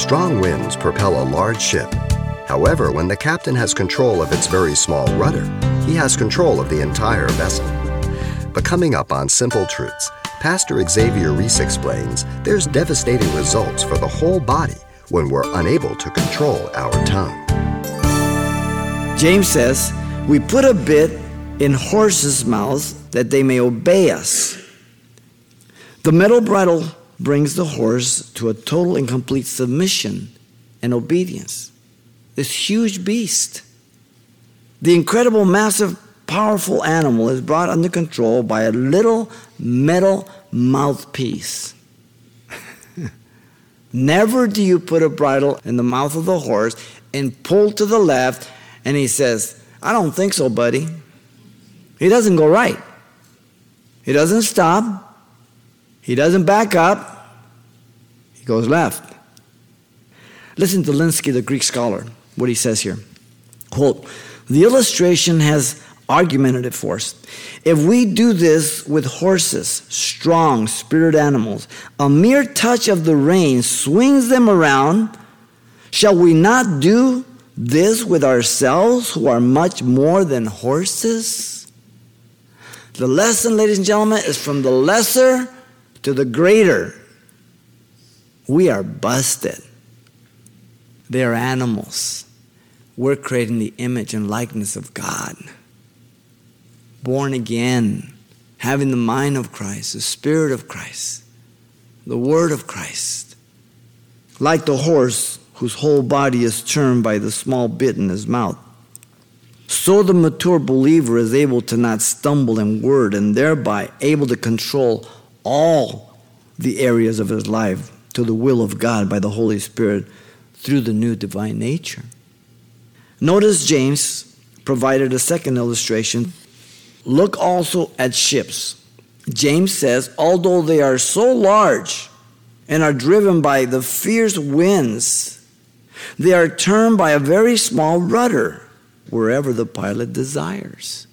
Strong winds propel a large ship. However, when the captain has control of its very small rudder, he has control of the entire vessel. But coming up on Simple Truths, Pastor Xavier Reese explains there's devastating results for the whole body when we're unable to control our tongue. James says, We put a bit in horses' mouths that they may obey us. The metal bridle brings the horse to a total and complete submission and obedience. This huge beast, the incredible, massive, powerful animal, is brought under control by a little metal mouthpiece. Never do you put a bridle in the mouth of the horse and pull to the left, and he says, I don't think so, buddy. He doesn't go right. He doesn't stop. He doesn't back up. Goes left. Listen to Lenski, the Greek scholar, what he says here. Quote, the illustration has argumentative force. If we do this with horses, strong, spirit animals, a mere touch of the rein swings them around. Shall we not do this with ourselves who are much more than horses? The lesson, ladies and gentlemen, is from the lesser to the greater. We are busted. They are animals. We're creating the image and likeness of God born again, having the mind of Christ, the Spirit of Christ, the Word of Christ. Like the horse whose whole body is turned by the small bit in his mouth. So the mature believer is able to not stumble in word and thereby able to control all the areas of his life to the will of God by the Holy Spirit through the new divine nature. Notice James provided a second illustration Look also at ships. James says, although they are so large and are driven by the fierce winds, they are turned by a very small rudder wherever the pilot desires.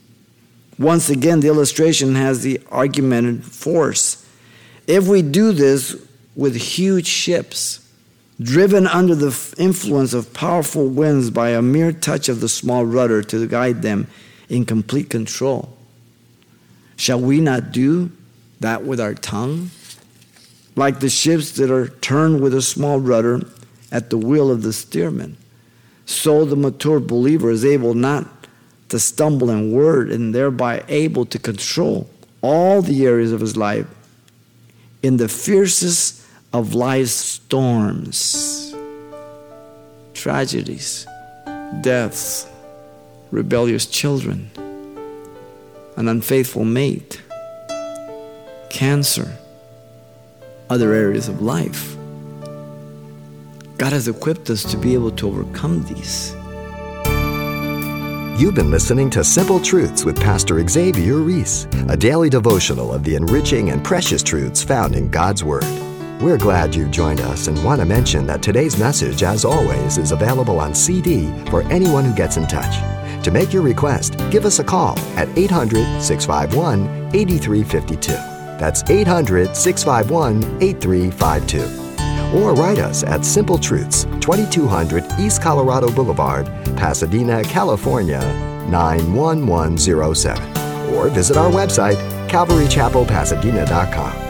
Once again, the illustration has the argumented force. If we do this with huge ships, driven under the influence of powerful winds by a mere touch of the small rudder to guide them in complete control, Shall we not do that with our tongue? Like the ships that are turned with a small rudder at the will of the steersman. So the mature believer is able not to stumble in word and thereby able to control all the areas of his life in the fiercest of life's storms, tragedies, deaths, rebellious children an unfaithful mate, cancer, other areas of life. God has equipped us to be able to overcome these. You've been listening to Simple Truths with Pastor Xavier Reese, a daily devotional of the enriching and precious truths found in God's Word. We're glad you joined us and want to mention that today's message, as always, is available on CD for anyone who gets in touch. To make your request, give us a call at 800 651 8352. That's 800 651 8352. Or write us at Simple Truths, 2200 East Colorado Boulevard, Pasadena, California, 91107. Or visit our website, calvarychapelpasadena.com.